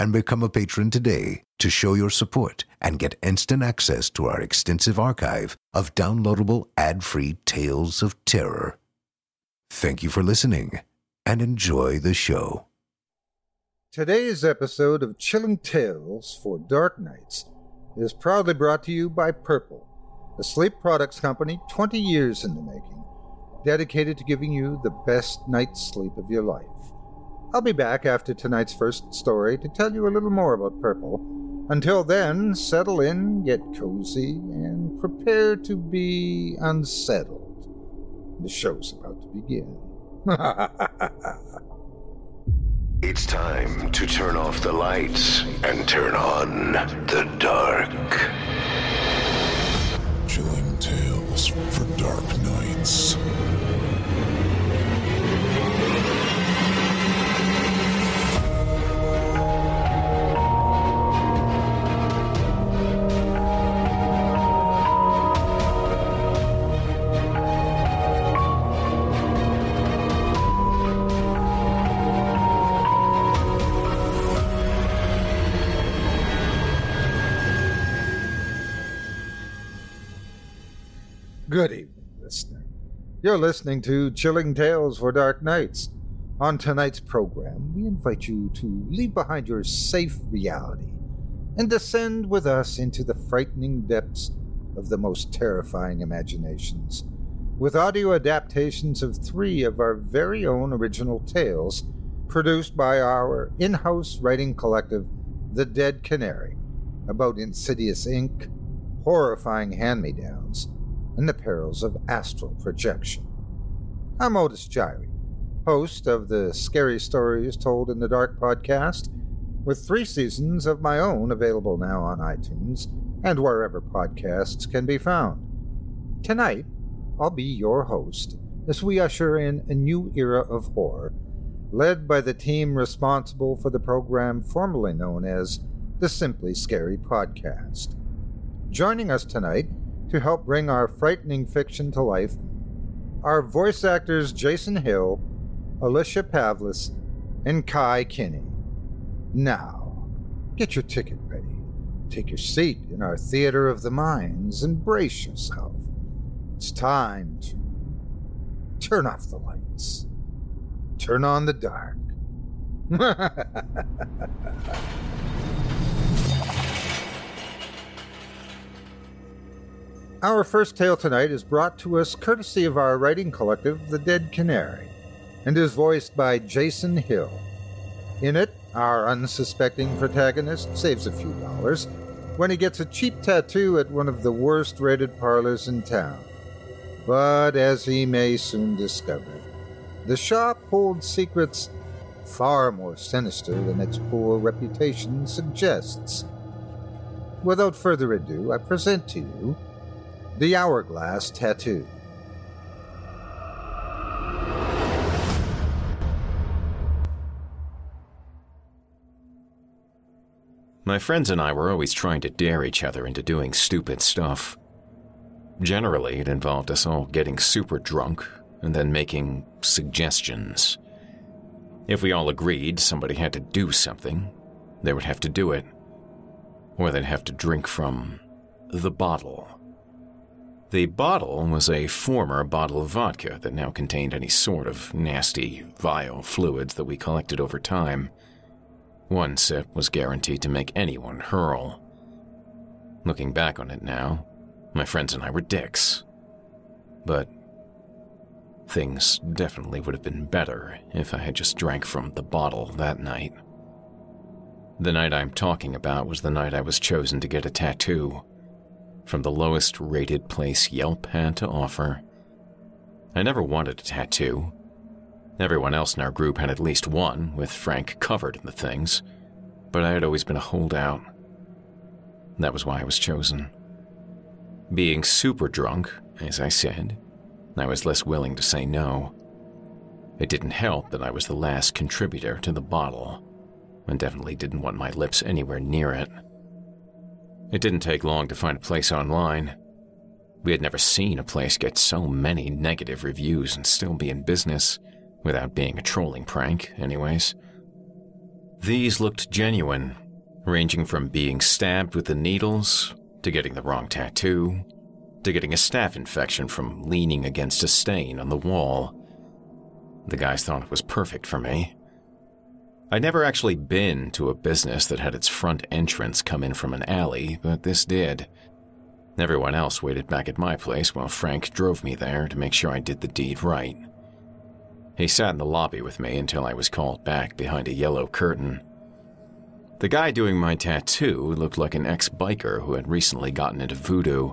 and become a patron today to show your support and get instant access to our extensive archive of downloadable ad-free tales of terror. Thank you for listening and enjoy the show. Today's episode of Chilling Tales for Dark Nights is proudly brought to you by Purple, a sleep products company 20 years in the making, dedicated to giving you the best night's sleep of your life. I'll be back after tonight's first story to tell you a little more about Purple. Until then, settle in, get cozy, and prepare to be unsettled. The show's about to begin. It's time to turn off the lights and turn on the dark. Chilling tales for dark You're listening to Chilling Tales for Dark Nights. On tonight's program, we invite you to leave behind your safe reality and descend with us into the frightening depths of the most terrifying imaginations. With audio adaptations of three of our very own original tales, produced by our in house writing collective, The Dead Canary, about Insidious ink, horrifying hand me downs, and the perils of astral projection. I'm Otis Jiry, host of the Scary Stories Told in the Dark podcast, with three seasons of my own available now on iTunes and wherever podcasts can be found. Tonight, I'll be your host as we usher in a new era of horror, led by the team responsible for the program formerly known as the Simply Scary Podcast. Joining us tonight to help bring our frightening fiction to life are voice actors Jason Hill, Alicia Pavlis, and Kai Kinney. Now, get your ticket ready, take your seat in our theater of the minds, and brace yourself. It's time to turn off the lights, turn on the dark. Our first tale tonight is brought to us courtesy of our writing collective, The Dead Canary, and is voiced by Jason Hill. In it, our unsuspecting protagonist saves a few dollars when he gets a cheap tattoo at one of the worst rated parlors in town. But as he may soon discover, The shop holds secrets far more sinister than its poor reputation suggests. Without further ado, I present to you the Hourglass Tattoo. My friends and I were always trying to dare each other into doing stupid stuff. Generally, it involved us all getting super drunk and then making suggestions. If we all agreed somebody had to do something, they would have to do it. Or they'd have to drink from the bottle. The bottle was a former bottle of vodka that now contained any sort of nasty, vile fluids that we collected over time. One sip was guaranteed to make anyone hurl. Looking back on it now, my friends and I were dicks. But things definitely would have been better if I had just drank from the bottle that night. The night I'm talking about was the night I was chosen to get a tattoo from the lowest rated place Yelp had to offer. I never wanted a tattoo. Everyone else in our group had at least one, with Frank covered in the things, but I had always been a holdout. That was why I was chosen. Being super drunk, as I said, I was less willing to say no. It didn't help that I was the last contributor to the bottle, and definitely didn't want my lips anywhere near it. It didn't take long to find a place online. We had never seen a place get so many negative reviews and still be in business without being a trolling prank, anyways. These looked genuine, ranging from being stabbed with the needles, to getting the wrong tattoo, to getting a staph infection from leaning against a stain on the wall. The guys thought it was perfect for me. I'd never actually been to a business that had its front entrance come in from an alley, but this did. Everyone else waited back at my place while Frank drove me there to make sure I did the deed right. He sat in the lobby with me until I was called back behind a yellow curtain. The guy doing my tattoo looked like an ex biker who had recently gotten into voodoo.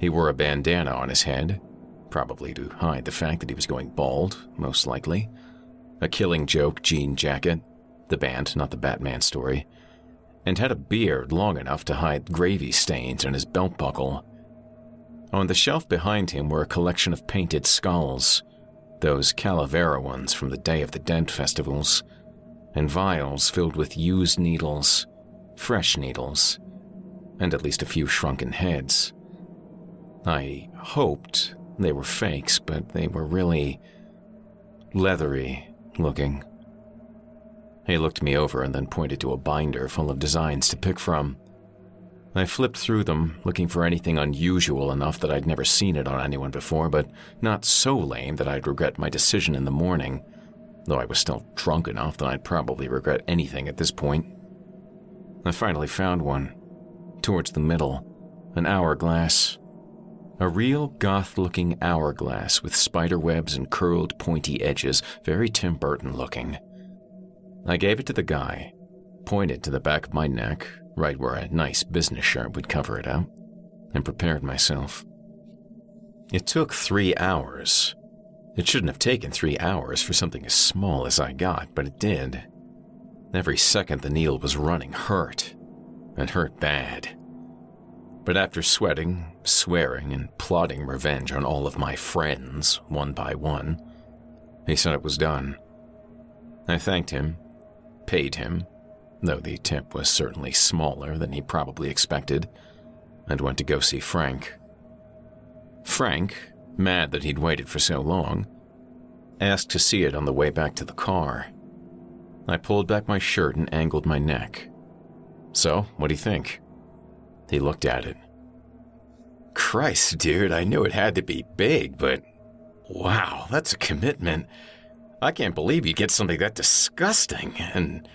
He wore a bandana on his head, probably to hide the fact that he was going bald, most likely. A killing joke jean jacket, the band, not the Batman story, and had a beard long enough to hide gravy stains on his belt buckle. On the shelf behind him were a collection of painted skulls. Those Calavera ones from the Day of the Dead festivals, and vials filled with used needles, fresh needles, and at least a few shrunken heads. I hoped they were fakes, but they were really leathery looking. He looked me over and then pointed to a binder full of designs to pick from. I flipped through them, looking for anything unusual enough that I'd never seen it on anyone before, but not so lame that I'd regret my decision in the morning, though I was still drunk enough that I'd probably regret anything at this point. I finally found one, towards the middle, an hourglass. A real goth looking hourglass with spider webs and curled pointy edges, very Tim Burton looking. I gave it to the guy, pointed to the back of my neck, right where a nice business shirt would cover it up, and prepared myself. It took three hours. It shouldn't have taken three hours for something as small as I got, but it did. Every second the needle was running hurt, and hurt bad. But after sweating, swearing, and plotting revenge on all of my friends, one by one, he said it was done. I thanked him, paid him, though the tip was certainly smaller than he probably expected, and went to go see Frank. Frank, mad that he'd waited for so long, asked to see it on the way back to the car. I pulled back my shirt and angled my neck. So, what do you think? He looked at it. Christ, dude, I knew it had to be big, but wow, that's a commitment. I can't believe you'd get something that disgusting and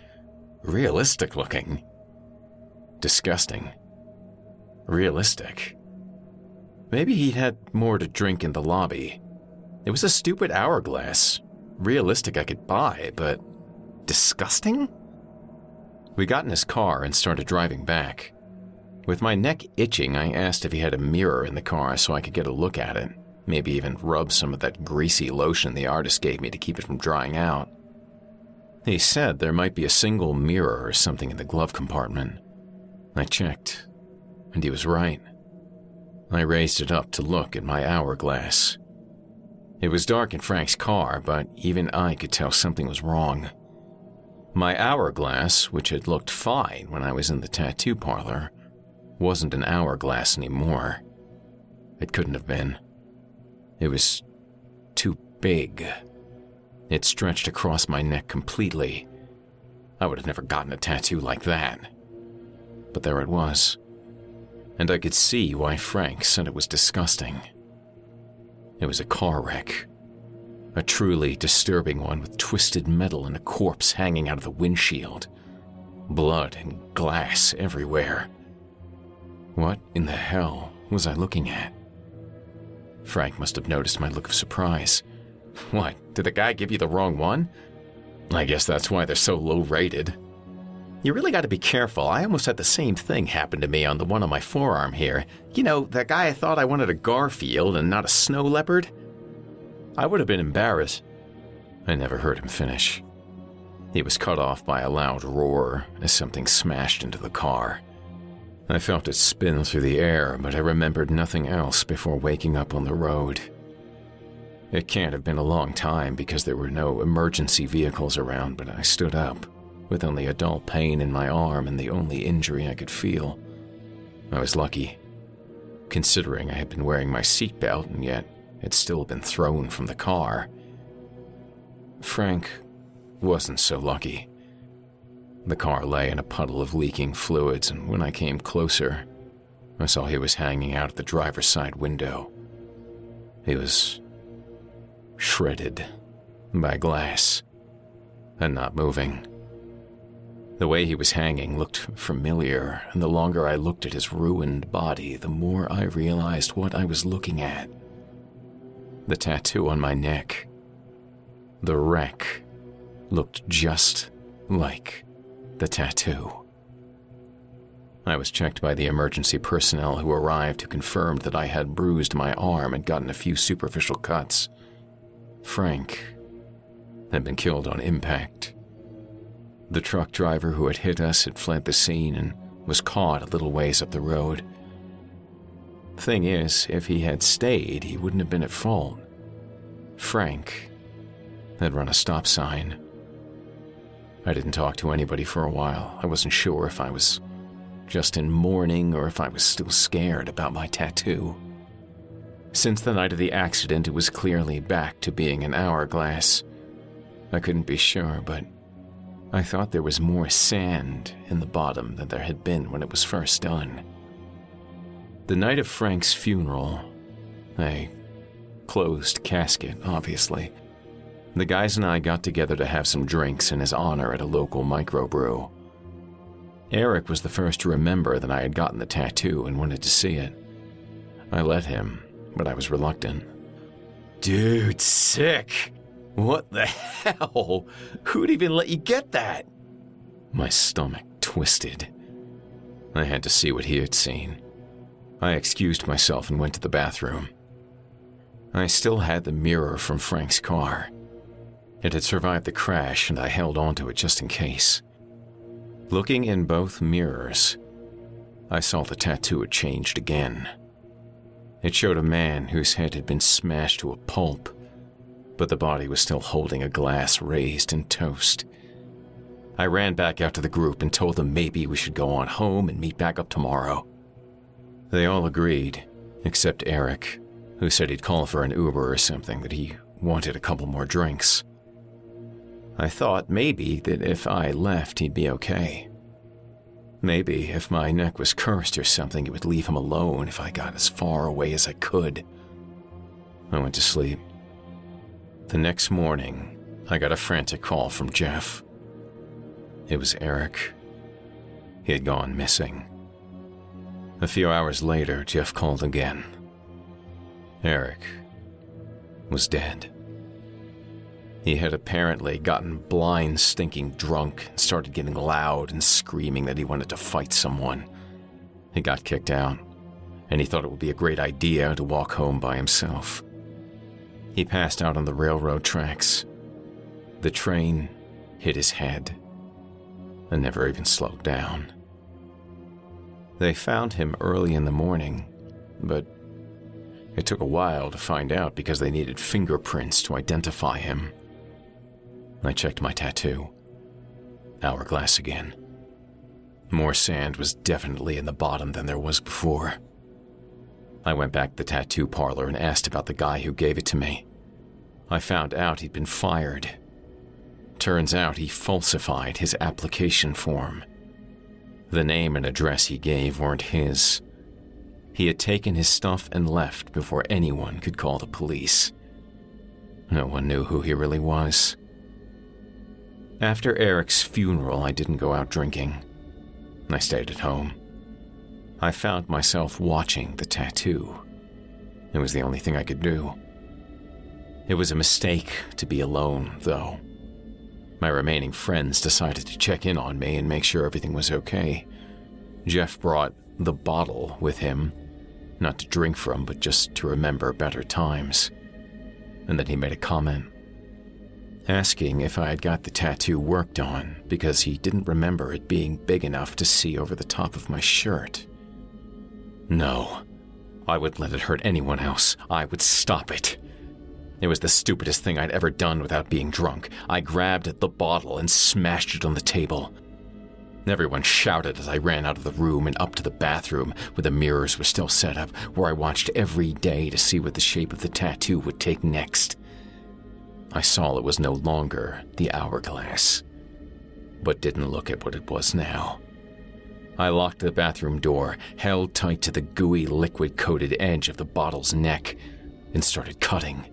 realistic looking. Disgusting. Realistic. Maybe he'd had more to drink in the lobby. It was a stupid hourglass. Realistic I could buy, but disgusting? We got in his car and started driving back. With my neck itching, I asked if he had a mirror in the car so I could get a look at it, Maybe even rub some of that greasy lotion the artist gave me to keep it from drying out. He said there might be a single mirror or something in the glove compartment. I checked, and he was right. I raised it up to look at my hourglass. It was dark in Frank's car, but even I could tell something was wrong. My hourglass, which had looked fine when I was in the tattoo parlor, wasn't an hourglass anymore. It couldn't have been. It was too big. It stretched across my neck completely. I would have never gotten a tattoo like that. But there it was. And I could see why Frank said it was disgusting. It was a car wreck. A truly disturbing one with twisted metal and a corpse hanging out of the windshield. Blood and glass everywhere. What in the hell was I looking at? Frank must have noticed my look of surprise. What, did the guy give you the wrong one? I guess that's why they're so low rated. You really got to be careful. I almost had the same thing happen to me on the one on my forearm here. You know, that guy I thought I wanted a Garfield and not a snow leopard? I would have been embarrassed. I never heard him finish. He was cut off by a loud roar as something smashed into the car. I felt it spin through the air, but I remembered nothing else before waking up on the road. It can't have been a long time because there were no emergency vehicles around, but I stood up, with only a dull pain in my arm and the only injury I could feel. I was lucky, considering I had been wearing my seatbelt and yet had still been thrown from the car. Frank wasn't so lucky. The car lay in a puddle of leaking fluids, and when I came closer, I saw he was hanging out at the driver's side window. He was shredded by glass and not moving. The way he was hanging looked familiar, and the longer I looked at his ruined body, the more I realized what I was looking at. The tattoo on my neck. The wreck looked just like the tattoo. I was checked by the emergency personnel who arrived who confirmed that I had bruised my arm and gotten a few superficial cuts. Frank had been killed on impact. The truck driver who had hit us had fled the scene and was caught a little ways up the road. Thing is, if he had stayed, he wouldn't have been at fault. Frank had run a stop sign. I didn't talk to anybody for a while. I wasn't sure if I was just in mourning or if I was still scared about my tattoo. Since the night of the accident, it was clearly back to being an hourglass. I couldn't be sure, but I thought there was more sand in the bottom than there had been when it was first done. The night of Frank's funeral, a closed casket, obviously, the guys and I got together to have some drinks in his honor at a local microbrew. Eric was the first to remember that I had gotten the tattoo and wanted to see it. I let him, but I was reluctant. Dude, sick! What the hell? Who'd even let you get that? My stomach twisted. I had to see what he had seen. I excused myself and went to the bathroom. I still had the mirror from Frank's car. It had survived the crash, and I held onto it just in case. Looking in both mirrors, I saw the tattoo had changed again. It showed a man whose head had been smashed to a pulp, but the body was still holding a glass raised in toast. I ran back out to the group and told them maybe we should go on home and meet back up tomorrow. They all agreed, except Eric, who said he'd call for an Uber or something, that he wanted a couple more drinks. I thought maybe that if I left, he'd be okay. Maybe if my neck was cursed or something, it would leave him alone if I got as far away as I could. I went to sleep. The next morning, I got a frantic call from Jeff. It was Eric. He had gone missing. A few hours later, Jeff called again. Eric was dead. He had apparently gotten blind, stinking drunk, and started getting loud and screaming that he wanted to fight someone. He got kicked out, and he thought it would be a great idea to walk home by himself. He passed out on the railroad tracks. The train hit his head and never even slowed down. They found him early in the morning, but it took a while to find out because they needed fingerprints to identify him. I checked my tattoo. Hourglass again. More sand was definitely in the bottom than there was before. I went back to the tattoo parlor and asked about the guy who gave it to me. I found out he'd been fired. Turns out he falsified his application form. The name and address he gave weren't his. He had taken his stuff and left before anyone could call the police. No one knew who he really was. After Eric's funeral, I didn't go out drinking. I stayed at home. I found myself watching the tattoo. It was the only thing I could do. It was a mistake to be alone, though. My remaining friends decided to check in on me and make sure everything was okay. Jeff brought the bottle with him, not to drink from, but just to remember better times. And then he made a comment, asking if I had got the tattoo worked on because he didn't remember it being big enough to see over the top of my shirt. No, I wouldn't let it hurt anyone else. I would stop it. It was the stupidest thing I'd ever done without being drunk. I grabbed at the bottle and smashed it on the table. Everyone shouted as I ran out of the room and up to the bathroom where the mirrors were still set up, where I watched every day to see what the shape of the tattoo would take next. I saw it was no longer the hourglass, but didn't look at what it was now. I locked the bathroom door, held tight to the gooey liquid coated edge of the bottle's neck, and started cutting.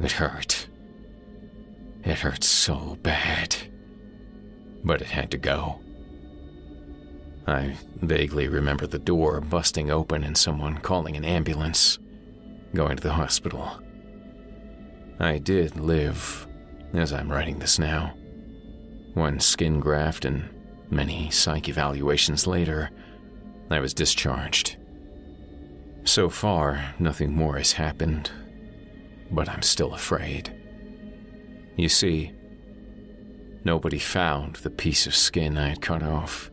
It hurt. It hurt so bad. But it had to go. I vaguely remember the door busting open and someone calling an ambulance, going to the hospital. I did live, as I'm writing this now. One skin graft and many psych evaluations later, I was discharged. So far, nothing more has happened, but I'm still afraid. You see, nobody found the piece of skin I had cut off.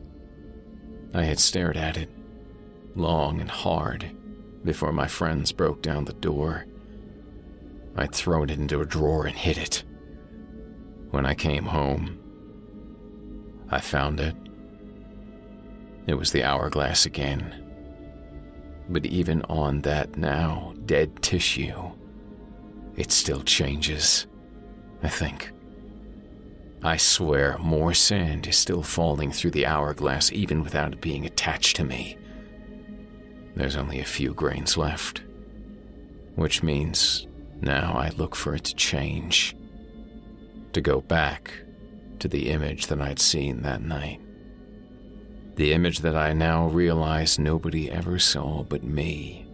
I had stared at it, long and hard, before my friends broke down the door. I'd thrown it into a drawer and hid it. When I came home, I found it. It was the hourglass again. But even on that now dead tissue, it still changes, I think. I swear more sand is still falling through the hourglass even without it being attached to me. There's only a few grains left, which means now I look for it to change, to go back to the image that I'd seen that night. The image that I now realize nobody ever saw but me.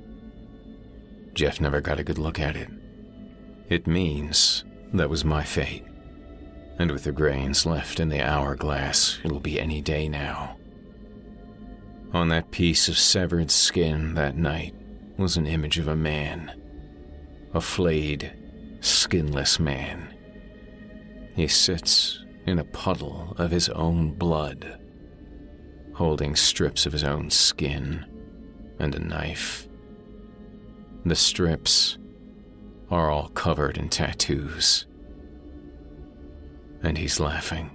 Jeff never got a good look at it. It means that was my fate. And with the grains left in the hourglass, it'll be any day now. On that piece of severed skin that night was an image of a man. A flayed, skinless man. He sits in a puddle of his own blood, holding strips of his own skin and a knife. The strips are all covered in tattoos. And he's laughing.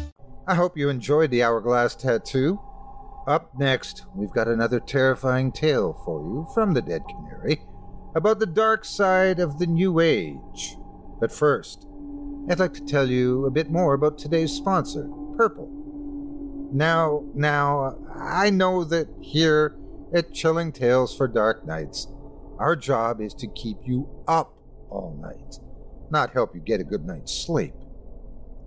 I hope you enjoyed the Hourglass Tattoo. Up next, we've got another terrifying tale for you from the Dead Canary about the dark side of the New Age. But first, I'd like to tell you a bit more about today's sponsor, Purple. Now, now, I know that here at Chilling Tales for Dark Nights, our job is to keep you up all night, not help you get a good night's sleep.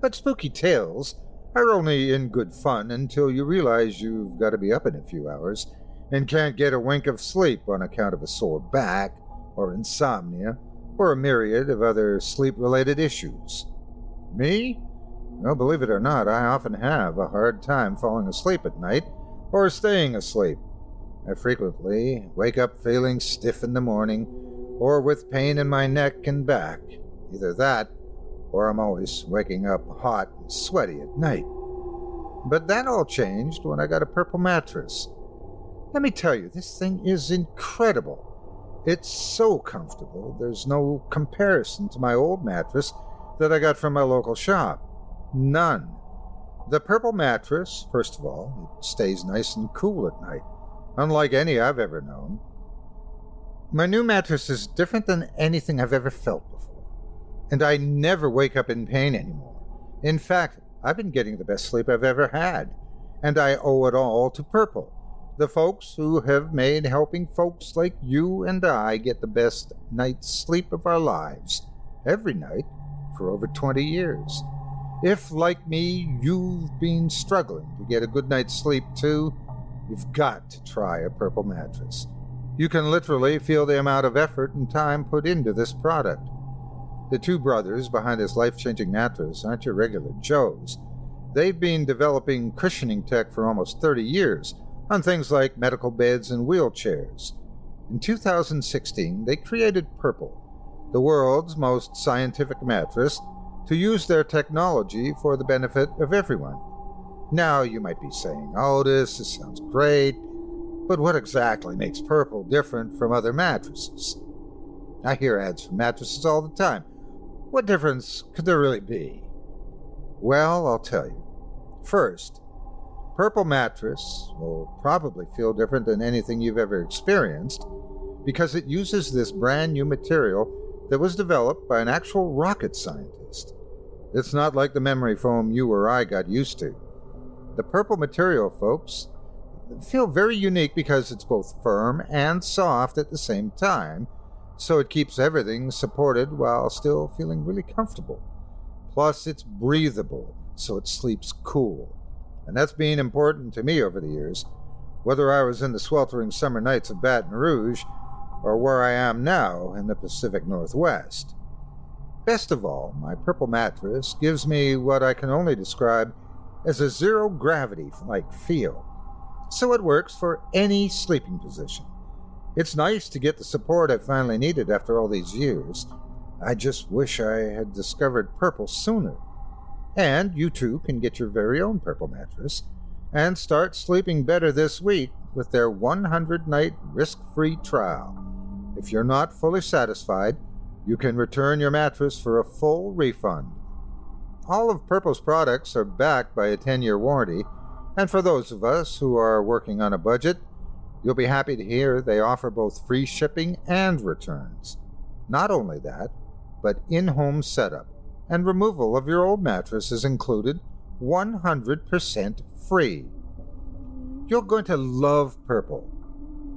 But spooky tales are only in good fun until you realize you've got to be up in a few hours and can't get a wink of sleep on account of a sore back or insomnia or a myriad of other sleep related issues. Me? Well, believe it or not, I often have a hard time falling asleep at night or staying asleep. I frequently wake up feeling stiff in the morning or with pain in my neck and back. Either that or I'm always waking up hot and sweaty at night. But that all changed when I got a purple mattress. Let me tell you, this thing is incredible. It's so comfortable, there's no comparison to my old mattress that I got from my local shop. None. The purple mattress, first of all, it stays nice and cool at night, unlike any I've ever known. My new mattress is different than anything I've ever felt before and I never wake up in pain anymore. In fact, I've been getting the best sleep I've ever had, and I owe it all to Purple, the folks who have made helping folks like you and I get the best night's sleep of our lives, every night, for over 20 years. If, like me, you've been struggling to get a good night's sleep too, you've got to try a Purple mattress. You can literally feel the amount of effort and time put into this product. The two brothers behind this life changing mattress aren't your regular Joes. They've been developing cushioning tech for almost 30 years on things like medical beds and wheelchairs. In 2016, they created Purple, the world's most scientific mattress, to use their technology for the benefit of everyone. Now, you might be saying, oh, this, this sounds great, but what exactly makes Purple different from other mattresses? I hear ads for mattresses all the time. What difference could there really be? Well, I'll tell you. First, Purple Mattress will probably feel different than anything you've ever experienced because it uses this brand new material that was developed by an actual rocket scientist. It's not like the memory foam you or I got used to. The purple material, folks, feel very unique because it's both firm and soft at the same time so it keeps everything supported while still feeling really comfortable. Plus, it's breathable, so it sleeps cool. And that's been important to me over the years, whether I was in the sweltering summer nights of Baton Rouge or where I am now in the Pacific Northwest. Best of all, my purple mattress gives me what I can only describe as a zero gravity like feel, so it works for any sleeping position. It's nice to get the support I finally needed after all these years. I just wish I had discovered purple sooner. And you too can get your very own purple mattress and start sleeping better this week with their 100 night risk free trial. If you're not fully satisfied, you can return your mattress for a full refund. All of Purple's products are backed by a 10 year warranty, and for those of us who are working on a budget, You'll be happy to hear they offer both free shipping and returns. Not only that, but in home setup and removal of your old mattress is included 100% free. You're going to love purple.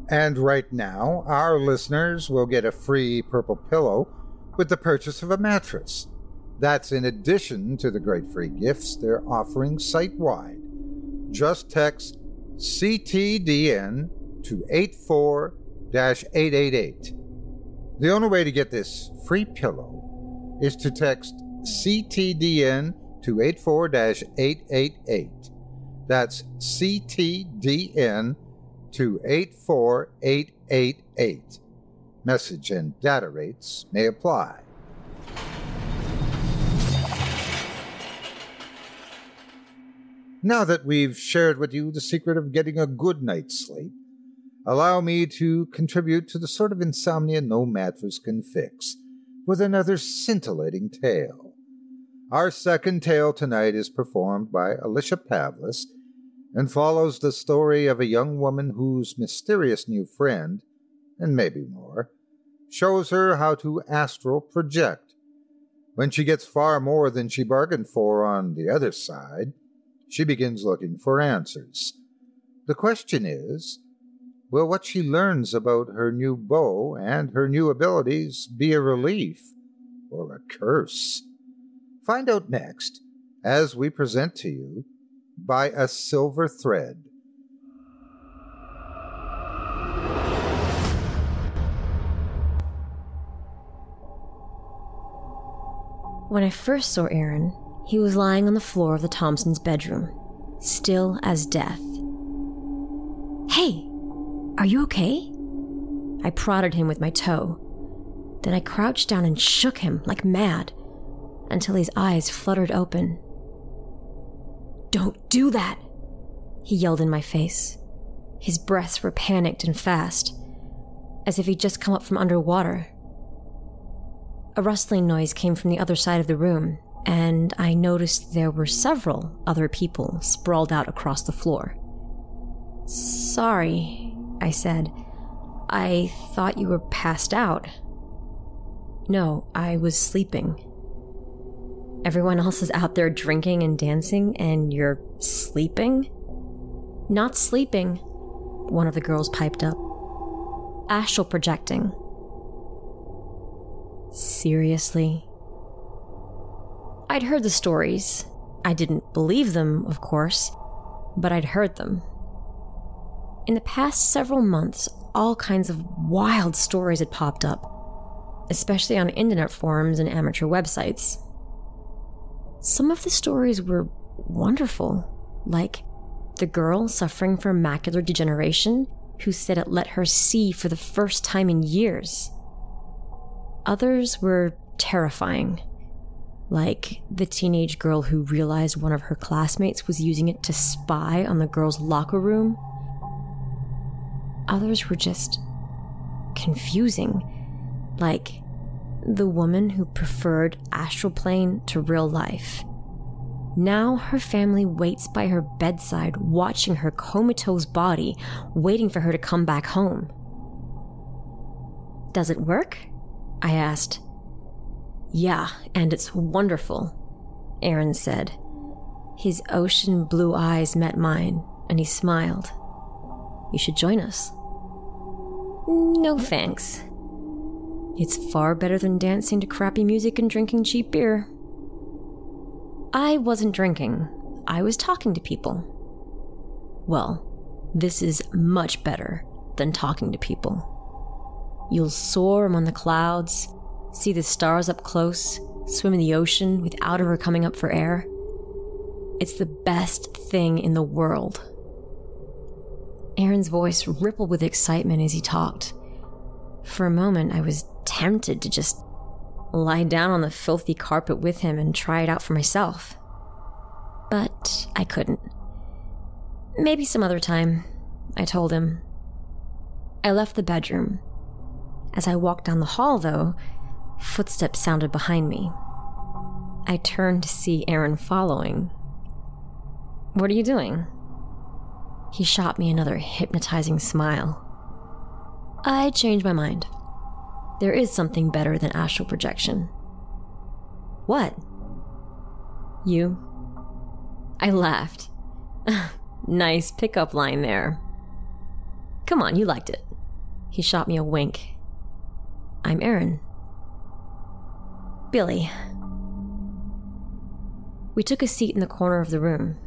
And right now, our listeners will get a free purple pillow with the purchase of a mattress. That's in addition to the great free gifts they're offering site wide. Just text CTDN to 84 888. The only way to get this free pillow is to text CTDN to 84 888. That's CTDN to 84888. Message and data rates may apply. Now that we've shared with you the secret of getting a good night's sleep, allow me to contribute to the sort of insomnia no mattress can fix with another scintillating tale. Our second tale tonight is performed by Alicia Pavlis and follows the story of a young woman whose mysterious new friend, and maybe more, shows her how to astral project. When she gets far more than she bargained for on the other side, she begins looking for answers. The question is will what she learns about her new beau and her new abilities be a relief or a curse? Find out next as we present to you by a silver thread. When I first saw Aaron, he was lying on the floor of the Thompsons' bedroom, still as death. Are you okay? I prodded him with my toe. Then I crouched down and shook him like mad until his eyes fluttered open. Don't do that, he yelled in my face. His breaths were panicked and fast, as if he'd just come up from underwater. A rustling noise came from the other side of the room, and I noticed there were several other people sprawled out across the floor. Sorry, I said. I thought you were passed out. No, I was sleeping. Everyone else is out there drinking and dancing, and you're sleeping? Not sleeping, one of the girls piped up. Astral projecting. Seriously? I'd heard the stories. I didn't believe them, of course, but I'd heard them. In the past several months, all kinds of wild stories had popped up, especially on internet forums and amateur websites. Some of the stories were wonderful, like the girl suffering from macular degeneration who said it let her see for the first time in years. Others were terrifying, like the teenage girl who realized one of her classmates was using it to spy on the girl's locker room Others were just confusing, like the woman who preferred astral plane to real life. Now her family waits by her bedside, watching her comatose body, waiting for her to come back home. Does it work? I asked. Yeah, and it's wonderful, Aaron said. His ocean blue eyes met mine, and he smiled. You should join us. No thanks. It's far better than dancing to crappy music and drinking cheap beer. I wasn't drinking, I was talking to people. Well, this is much better than talking to people. You'll soar among the clouds, see the stars up close, swim in the ocean without ever coming up for air. It's the best thing in the world. Aaron's voice rippled with excitement as he talked. For a moment, I was tempted to just lie down on the filthy carpet with him and try it out for myself. But I couldn't. Maybe some other time, I told him. I left the bedroom. As I walked down the hall, though, footsteps sounded behind me. I turned to see Aaron following. What are you doing? He shot me another hypnotizing smile. I changed my mind. There is something better than astral projection. What? You? I laughed. nice pickup line there. Come on, you liked it. He shot me a wink. I'm Aaron. Billy. We took a seat in the corner of the room,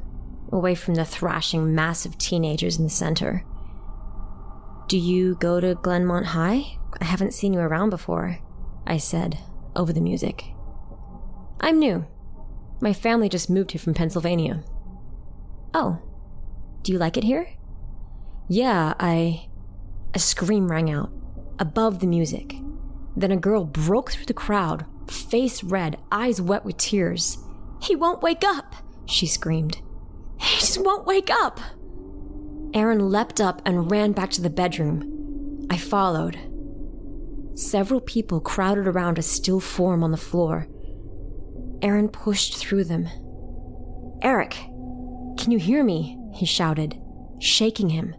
away from the thrashing mass of teenagers in the center. Do you go to Glenmont High? I haven't seen you around before, I said, over the music. I'm new. My family just moved here from Pennsylvania. Oh, do you like it here? Yeah, I. A scream rang out, above the music. Then a girl broke through the crowd, face red, eyes wet with tears. He won't wake up, she screamed. Just won't wake up. Aaron leapt up and ran back to the bedroom. I followed. Several people crowded around a still form on the floor. Aaron pushed through them. Eric, can you hear me? He shouted, shaking him.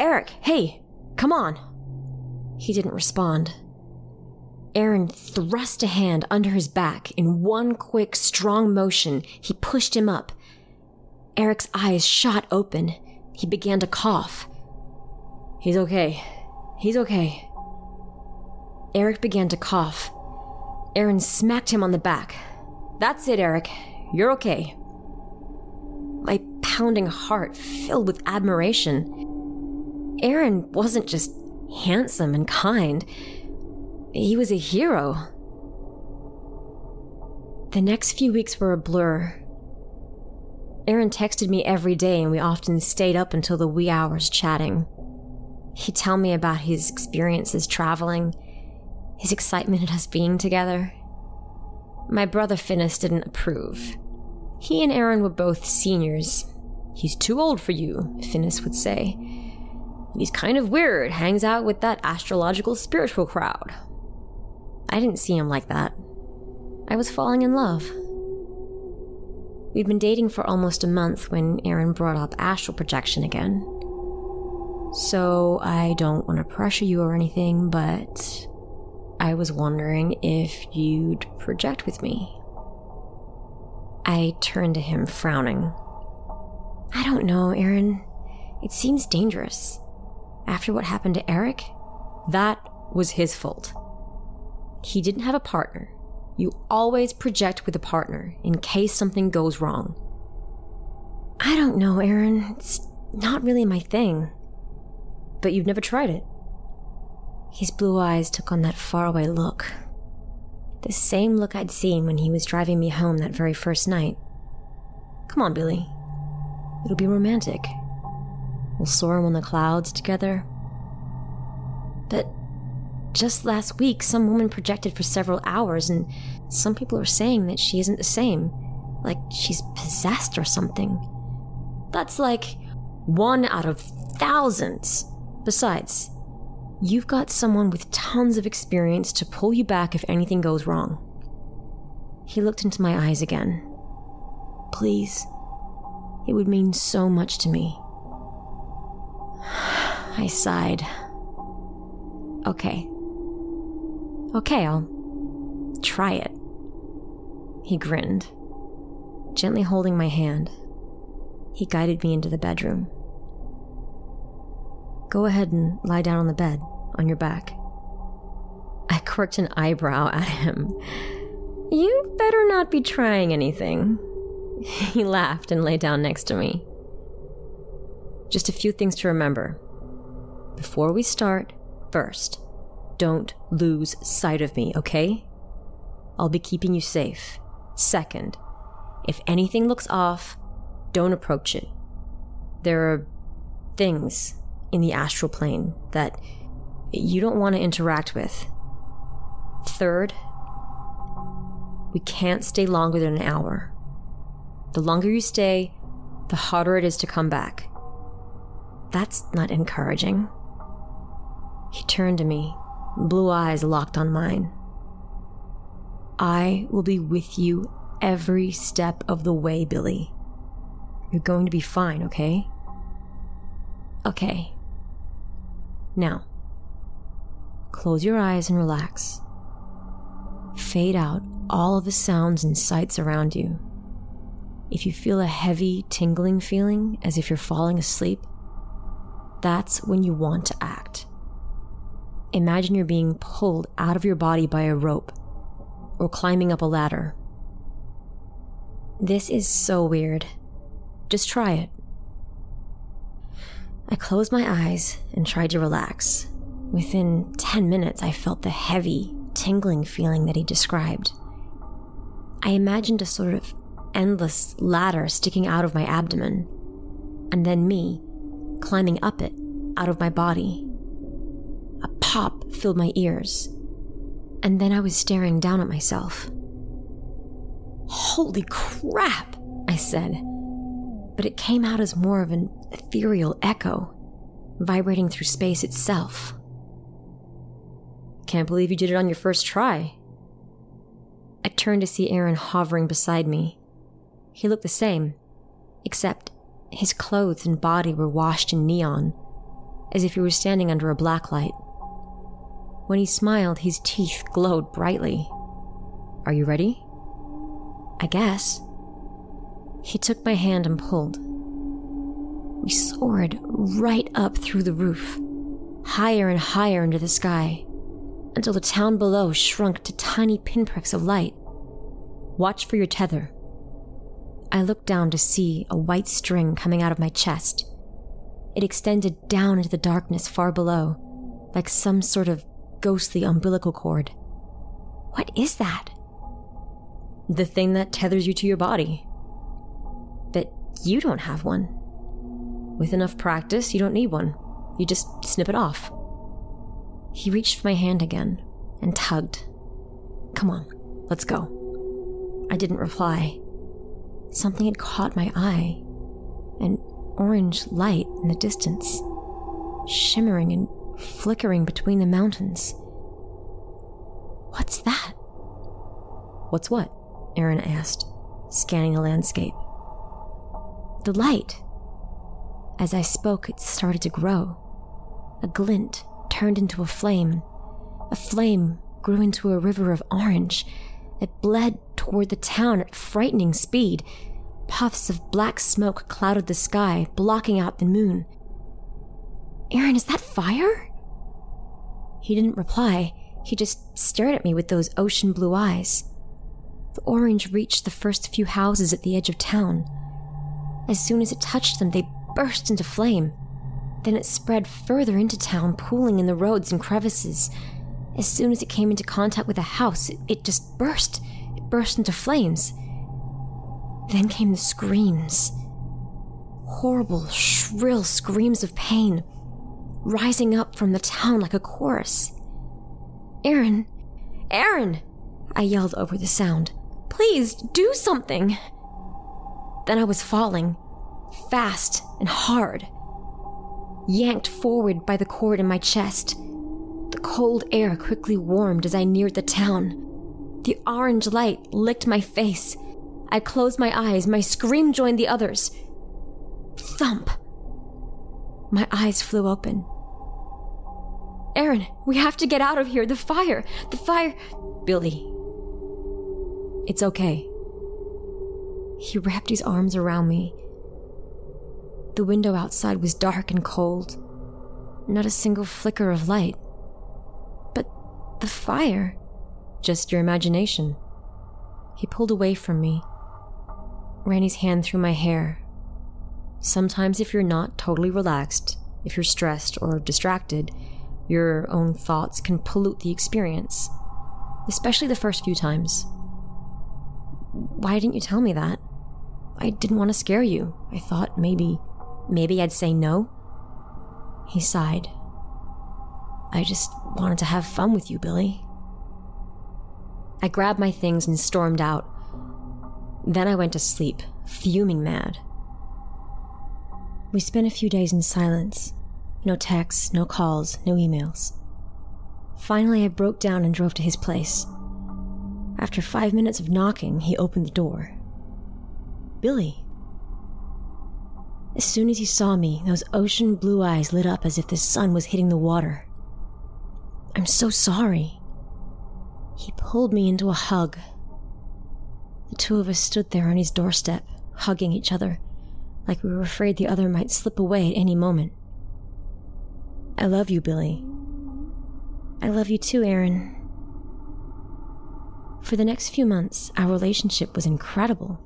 Eric, hey, come on. He didn't respond. Aaron thrust a hand under his back. In one quick, strong motion, he pushed him up. Eric's eyes shot open. He began to cough. He's okay. He's okay. Eric began to cough. Aaron smacked him on the back. That's it, Eric. You're okay. My pounding heart filled with admiration. Aaron wasn't just handsome and kind, he was a hero. The next few weeks were a blur. Aaron texted me every day, and we often stayed up until the wee hours chatting. He'd tell me about his experiences traveling, his excitement at us being together. My brother Finnis didn't approve. He and Aaron were both seniors. He's too old for you, Finnis would say. He's kind of weird, hangs out with that astrological spiritual crowd. I didn't see him like that. I was falling in love. We'd been dating for almost a month when Aaron brought up astral projection again. So I don't want to pressure you or anything, but I was wondering if you'd project with me. I turned to him, frowning. I don't know, Aaron. It seems dangerous. After what happened to Eric, that was his fault. He didn't have a partner. You always project with a partner in case something goes wrong. I don't know, Aaron. It's not really my thing. But you've never tried it. His blue eyes took on that faraway look. The same look I'd seen when he was driving me home that very first night. Come on, Billy. It'll be romantic. We'll soar on the clouds together. But just last week, some woman projected for several hours, and some people are saying that she isn't the same. Like she's possessed or something. That's like one out of thousands. Besides, you've got someone with tons of experience to pull you back if anything goes wrong. He looked into my eyes again. Please. It would mean so much to me. I sighed. Okay. Okay, I'll try it. He grinned, gently holding my hand. He guided me into the bedroom. Go ahead and lie down on the bed, on your back. I quirked an eyebrow at him. You better not be trying anything. He laughed and lay down next to me. Just a few things to remember. Before we start, first, don't lose sight of me, okay? I'll be keeping you safe. Second, if anything looks off, don't approach it. There are things in the astral plane that you don't want to interact with. Third, we can't stay longer than an hour. The longer you stay, the harder it is to come back. That's not encouraging. He turned to me blue eyes locked on mine. I will be with you every step of the way, Billy. You're going to be fine, okay? Okay. Now, close your eyes and relax. Fade out all of the sounds and sights around you. If you feel a heavy, tingling feeling as if you're falling asleep, that's when you want to act. Imagine you're being pulled out of your body by a rope or climbing up a ladder. This is so weird. Just try it. I closed my eyes and tried to relax. Within 10 minutes, I felt the heavy, tingling feeling that he described. I imagined a sort of endless ladder sticking out of my abdomen, and then me climbing up it out of my body. A pop filled my ears, and then I was staring down at myself. Holy crap, I said, but it came out as more of an ethereal echo, vibrating through space itself. Can't believe you did it on your first try. I turned to see Aaron hovering beside me. He looked the same, except his clothes and body were washed in neon, as if he were standing under a black light. When he smiled, his teeth glowed brightly. Are you ready? I guess. He took my hand and pulled. We soared right up through the roof, higher and higher into the sky, until the town below shrunk to tiny pinpricks of light. Watch for your tether. I looked down to see a white string coming out of my chest. It extended down into the darkness far below, like some sort of ghostly umbilical cord. What is that? The thing that tethers you to your body. But you don't have one. With enough practice, you don't need one. You just snip it off. He reached for my hand again and tugged. Come on, let's go. I didn't reply. Something had caught my eye an orange light in the distance, shimmering and flickering between the mountains. What's that? What's what? Aaron asked, scanning the landscape. The light. As I spoke, it started to grow. A glint turned into a flame. A flame grew into a river of orange It bled toward the town at frightening speed. Puffs of black smoke clouded the sky, blocking out the moon. Aaron, is that fire? He didn't reply. He just stared at me with those ocean blue eyes. The orange reached the first few houses at the edge of town. As soon as it touched them, they burst into flame. Then it spread further into town, pooling in the roads and crevices. As soon as it came into contact with a house, it, it just burst. It burst into flames. Then came the screams. Horrible, shrill screams of pain, rising up from the town like a chorus. Aaron! Aaron! I yelled over the sound. Please, do something! Then I was falling, fast and hard, yanked forward by the cord in my chest. The cold air quickly warmed as I neared the town. The orange light licked my face. I closed my eyes. My scream joined the others. Thump! My eyes flew open. Aaron, we have to get out of here. The fire! The fire! Billy. It's okay. He wrapped his arms around me. The window outside was dark and cold. Not a single flicker of light. But the fire. Just your imagination. He pulled away from me, ran his hand through my hair. Sometimes, if you're not totally relaxed, if you're stressed or distracted, your own thoughts can pollute the experience, especially the first few times. Why didn't you tell me that? I didn't want to scare you. I thought maybe, maybe I'd say no. He sighed. I just wanted to have fun with you, Billy. I grabbed my things and stormed out. Then I went to sleep, fuming mad. We spent a few days in silence. No texts, no calls, no emails. Finally, I broke down and drove to his place. After five minutes of knocking, he opened the door. Billy. As soon as he saw me, those ocean blue eyes lit up as if the sun was hitting the water. I'm so sorry. He pulled me into a hug. The two of us stood there on his doorstep, hugging each other, like we were afraid the other might slip away at any moment. I love you, Billy. I love you too, Aaron. For the next few months, our relationship was incredible.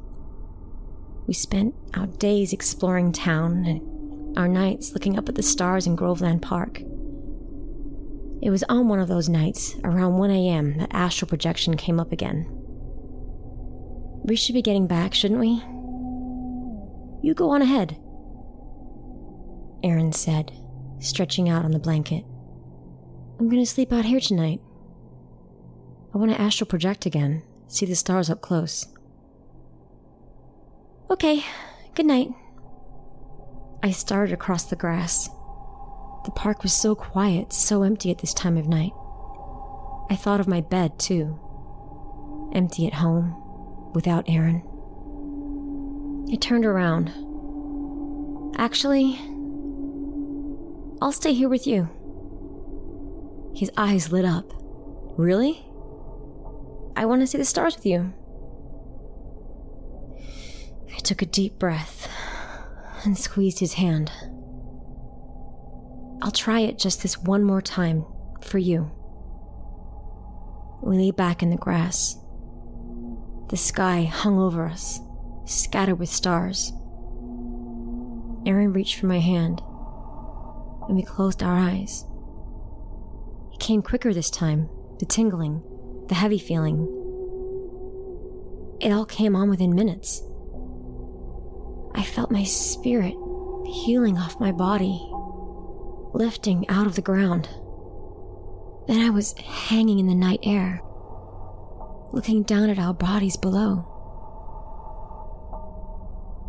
We spent our days exploring town and our nights looking up at the stars in Groveland Park. It was on one of those nights, around 1 a.m., that astral projection came up again. We should be getting back, shouldn't we? You go on ahead, Aaron said, stretching out on the blanket. I'm gonna sleep out here tonight. I want to astral project again, see the stars up close. Okay, good night. I started across the grass. The park was so quiet, so empty at this time of night. I thought of my bed, too. Empty at home, without Aaron. I turned around. Actually, I'll stay here with you. His eyes lit up. Really? I want to see the stars with you. I took a deep breath and squeezed his hand. I'll try it just this one more time for you. We lay back in the grass. The sky hung over us, scattered with stars. Aaron reached for my hand, and we closed our eyes. It came quicker this time the tingling, the heavy feeling. It all came on within minutes. I felt my spirit peeling off my body, lifting out of the ground. Then I was hanging in the night air, looking down at our bodies below.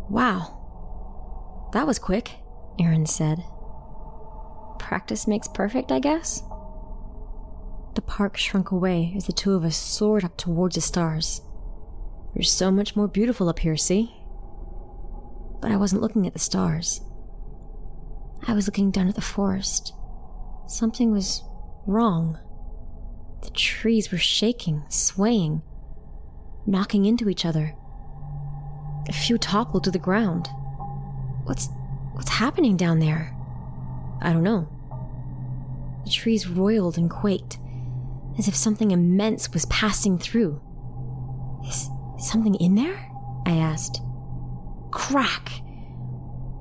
Wow, that was quick, Aaron said. Practice makes perfect, I guess? The park shrunk away as the two of us soared up towards the stars. You're so much more beautiful up here, see? But I wasn't looking at the stars. I was looking down at the forest. Something was wrong. The trees were shaking, swaying, knocking into each other. A few toppled to the ground. What's what's happening down there? I don't know. The trees roiled and quaked, as if something immense was passing through. Is something in there? I asked. Crack!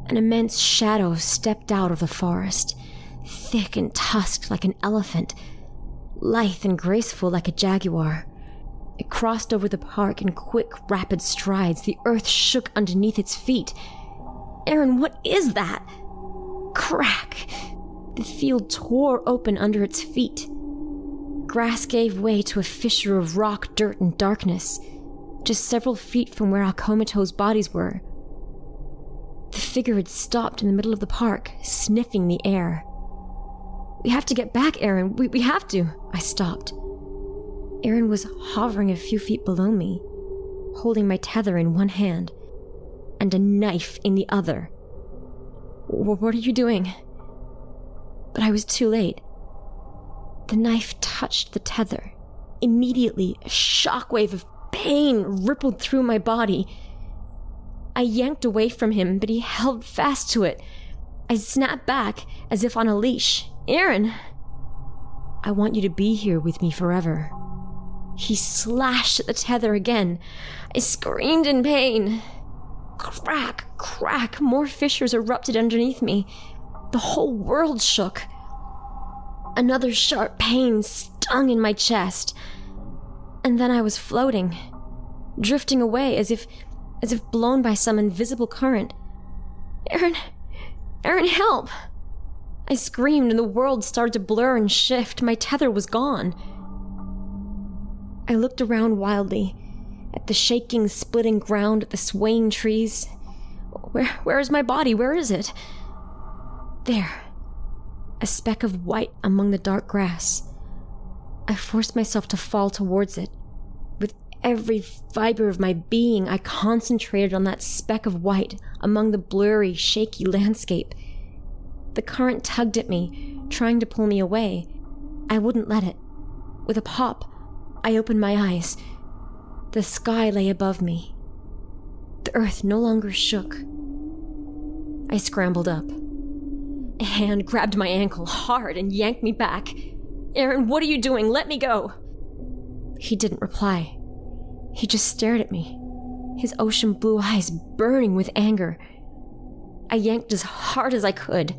An immense shadow stepped out of the forest, thick and tusked like an elephant, lithe and graceful like a jaguar. It crossed over the park in quick, rapid strides. The earth shook underneath its feet. Aaron, what is that? Crack! The field tore open under its feet. Grass gave way to a fissure of rock, dirt, and darkness, just several feet from where our comatose bodies were. The figure had stopped in the middle of the park, sniffing the air. We have to get back, Aaron. We, we have to. I stopped. Aaron was hovering a few feet below me, holding my tether in one hand and a knife in the other. What are you doing? But I was too late. The knife touched the tether. Immediately, a shockwave of pain rippled through my body. I yanked away from him, but he held fast to it. I snapped back as if on a leash. Aaron! I want you to be here with me forever. He slashed at the tether again. I screamed in pain. Crack, crack, more fissures erupted underneath me. The whole world shook. Another sharp pain stung in my chest. And then I was floating, drifting away as if as if blown by some invisible current. Aaron, Aaron, help! I screamed and the world started to blur and shift. My tether was gone. I looked around wildly at the shaking, splitting ground, at the swaying trees. Where where is my body? Where is it? There a speck of white among the dark grass. I forced myself to fall towards it. With every fiber of my being, I concentrated on that speck of white among the blurry, shaky landscape. The current tugged at me, trying to pull me away. I wouldn't let it. With a pop, I opened my eyes. The sky lay above me. The earth no longer shook. I scrambled up. A hand grabbed my ankle hard and yanked me back. Aaron, what are you doing? Let me go. He didn't reply. He just stared at me, his ocean blue eyes burning with anger. I yanked as hard as I could.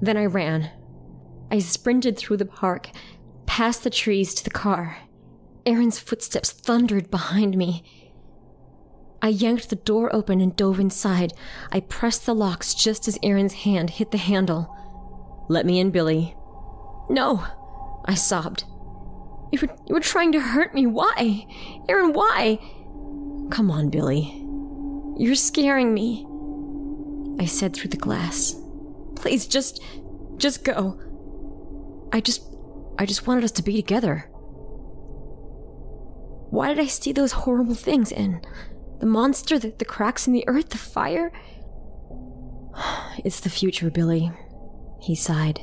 Then I ran. I sprinted through the park, past the trees to the car. Aaron's footsteps thundered behind me. I yanked the door open and dove inside. I pressed the locks just as Aaron's hand hit the handle. Let me in, Billy. No, I sobbed. You were, you were trying to hurt me. Why? Aaron, why? Come on, Billy. You're scaring me. I said through the glass. Please, just. just go. I just. I just wanted us to be together. Why did I see those horrible things in? The monster, the, the cracks in the earth, the fire? It's the future, Billy. He sighed,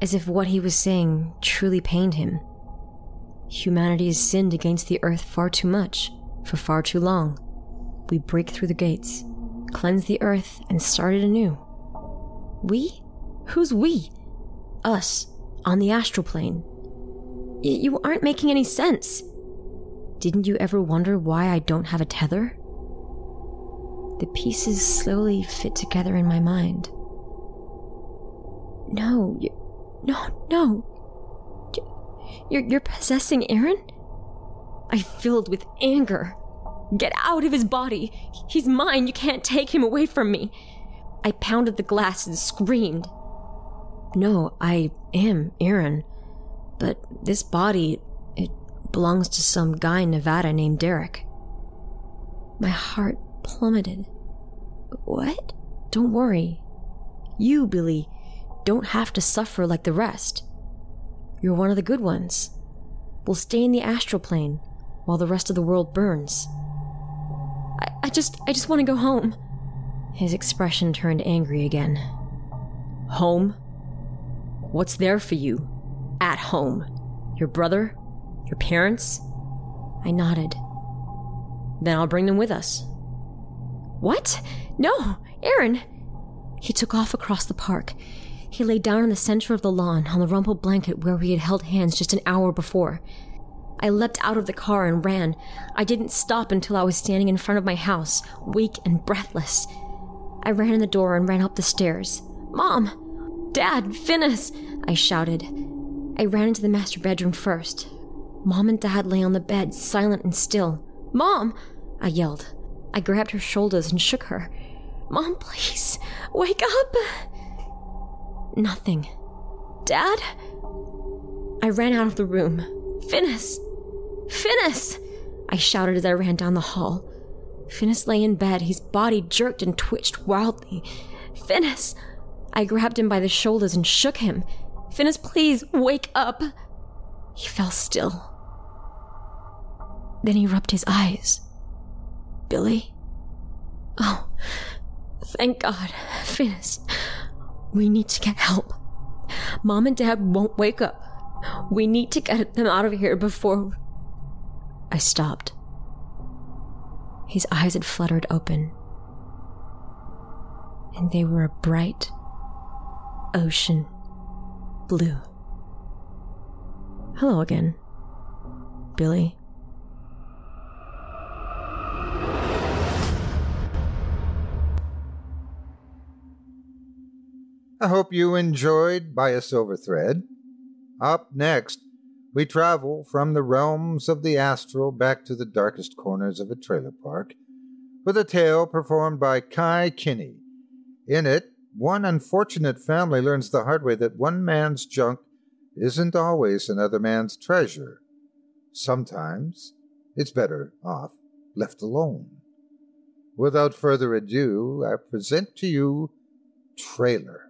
as if what he was saying truly pained him. Humanity has sinned against the earth far too much, for far too long. We break through the gates, cleanse the earth, and start it anew. We? Who's we? Us, on the astral plane. Y- you aren't making any sense. Didn't you ever wonder why I don't have a tether? The pieces slowly fit together in my mind. No, you, no, no. You're, you're possessing Aaron? I filled with anger. Get out of his body! He's mine! You can't take him away from me! I pounded the glass and screamed. No, I am Aaron. But this body, it belongs to some guy in Nevada named Derek. My heart plummeted. What? Don't worry. You, Billy, don't have to suffer like the rest. You're one of the good ones. We'll stay in the astral plane while the rest of the world burns. I, I just, I just want to go home. His expression turned angry again. Home? What's there for you? At home? Your brother? Your parents? I nodded. Then I'll bring them with us. What? No, Aaron! He took off across the park. He lay down in the center of the lawn on the rumpled blanket where we had held hands just an hour before. I leapt out of the car and ran. I didn't stop until I was standing in front of my house, weak and breathless. I ran in the door and ran up the stairs. Mom! Dad! Finis! I shouted. I ran into the master bedroom first. Mom and Dad lay on the bed, silent and still. Mom! I yelled. I grabbed her shoulders and shook her. Mom, please, wake up! Nothing. Dad? I ran out of the room. Finis! Finis! I shouted as I ran down the hall. Finis lay in bed, his body jerked and twitched wildly. Finis! I grabbed him by the shoulders and shook him. Finis, please, wake up! He fell still. Then he rubbed his eyes. Billy? Oh, thank God. Finis, we need to get help. Mom and Dad won't wake up. We need to get them out of here before. I stopped. His eyes had fluttered open, and they were a bright ocean blue. Hello again, Billy. I hope you enjoyed By a Silver Thread. Up next, we travel from the realms of the astral back to the darkest corners of a trailer park with a tale performed by Kai Kinney. In it, one unfortunate family learns the hard way that one man's junk isn't always another man's treasure. Sometimes it's better off left alone. Without further ado, I present to you Trailer.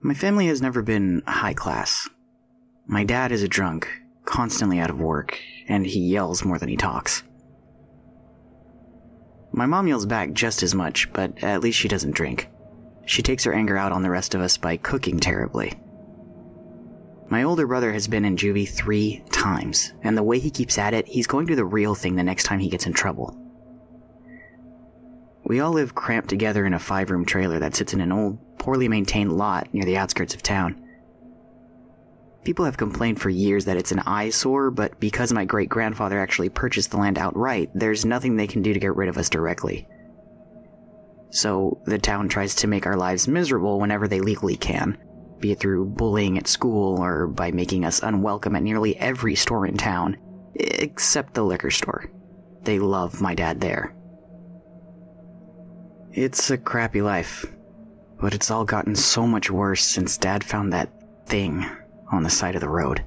My family has never been high class. My dad is a drunk, constantly out of work, and he yells more than he talks. My mom yells back just as much, but at least she doesn't drink. She takes her anger out on the rest of us by cooking terribly. My older brother has been in juvie three times, and the way he keeps at it, he's going to do the real thing the next time he gets in trouble. We all live cramped together in a five room trailer that sits in an old, poorly maintained lot near the outskirts of town. People have complained for years that it's an eyesore, but because my great grandfather actually purchased the land outright, there's nothing they can do to get rid of us directly. So, the town tries to make our lives miserable whenever they legally can, be it through bullying at school or by making us unwelcome at nearly every store in town, except the liquor store. They love my dad there. It's a crappy life, but it's all gotten so much worse since Dad found that thing on the side of the road.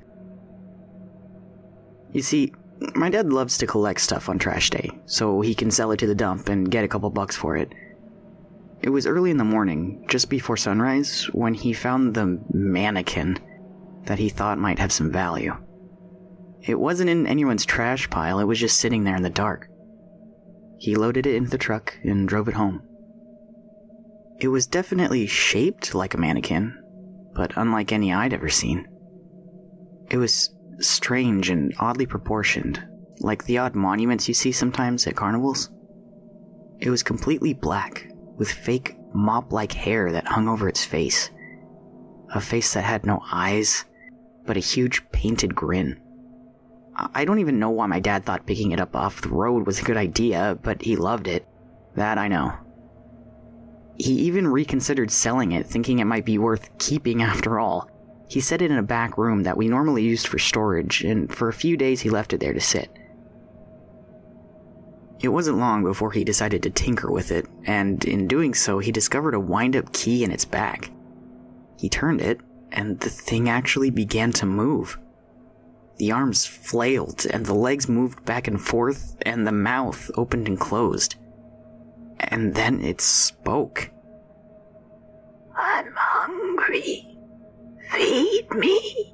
You see, my dad loves to collect stuff on trash day, so he can sell it to the dump and get a couple bucks for it. It was early in the morning, just before sunrise, when he found the mannequin that he thought might have some value. It wasn't in anyone's trash pile, it was just sitting there in the dark. He loaded it into the truck and drove it home. It was definitely shaped like a mannequin, but unlike any I'd ever seen. It was strange and oddly proportioned, like the odd monuments you see sometimes at carnivals. It was completely black, with fake mop like hair that hung over its face. A face that had no eyes, but a huge painted grin. I don't even know why my dad thought picking it up off the road was a good idea, but he loved it. That I know. He even reconsidered selling it, thinking it might be worth keeping after all. He set it in a back room that we normally used for storage, and for a few days he left it there to sit. It wasn't long before he decided to tinker with it, and in doing so, he discovered a wind up key in its back. He turned it, and the thing actually began to move. The arms flailed, and the legs moved back and forth, and the mouth opened and closed. And then it spoke. I'm hungry. Feed me.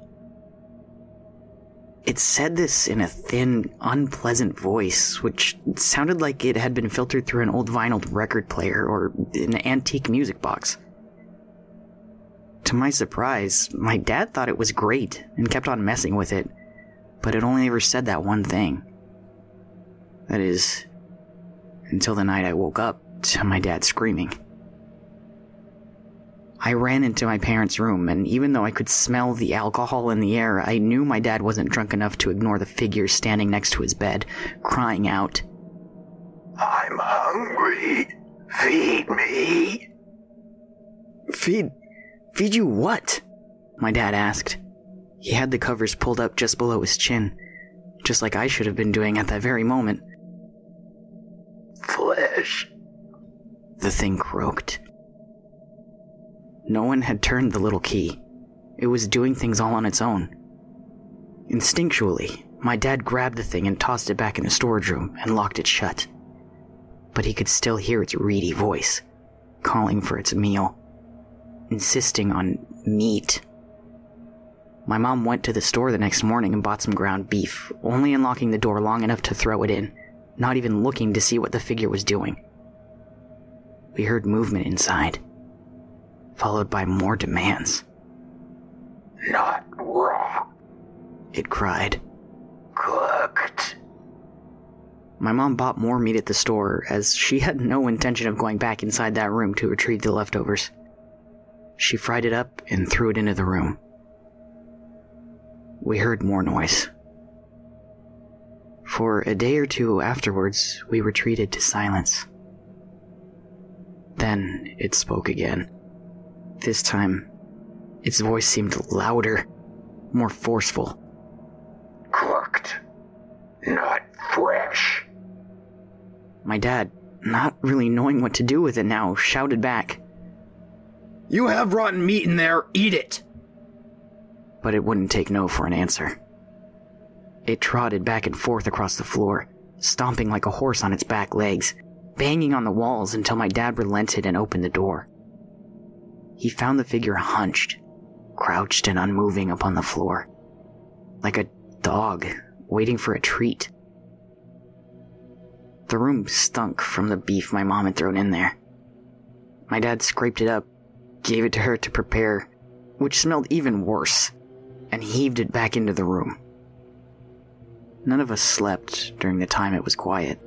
It said this in a thin, unpleasant voice, which sounded like it had been filtered through an old vinyl record player or an antique music box. To my surprise, my dad thought it was great and kept on messing with it, but it only ever said that one thing. That is, until the night I woke up to my dad screaming. I ran into my parents' room, and even though I could smell the alcohol in the air, I knew my dad wasn't drunk enough to ignore the figure standing next to his bed, crying out, I'm hungry. Feed me. Feed. feed you what? My dad asked. He had the covers pulled up just below his chin, just like I should have been doing at that very moment. The thing croaked. No one had turned the little key. It was doing things all on its own. Instinctually, my dad grabbed the thing and tossed it back in the storage room and locked it shut. But he could still hear its reedy voice, calling for its meal, insisting on meat. My mom went to the store the next morning and bought some ground beef, only unlocking the door long enough to throw it in, not even looking to see what the figure was doing. We heard movement inside followed by more demands. Not raw. It cried. Cooked. My mom bought more meat at the store, as she had no intention of going back inside that room to retrieve the leftovers. She fried it up and threw it into the room. We heard more noise. For a day or two afterwards, we retreated to silence. Then it spoke again. This time, its voice seemed louder, more forceful. Cooked. Not fresh. My dad, not really knowing what to do with it now, shouted back, You have rotten meat in there, eat it! But it wouldn't take no for an answer. It trotted back and forth across the floor, stomping like a horse on its back legs, banging on the walls until my dad relented and opened the door. He found the figure hunched, crouched and unmoving upon the floor, like a dog waiting for a treat. The room stunk from the beef my mom had thrown in there. My dad scraped it up, gave it to her to prepare, which smelled even worse, and heaved it back into the room. None of us slept during the time it was quiet.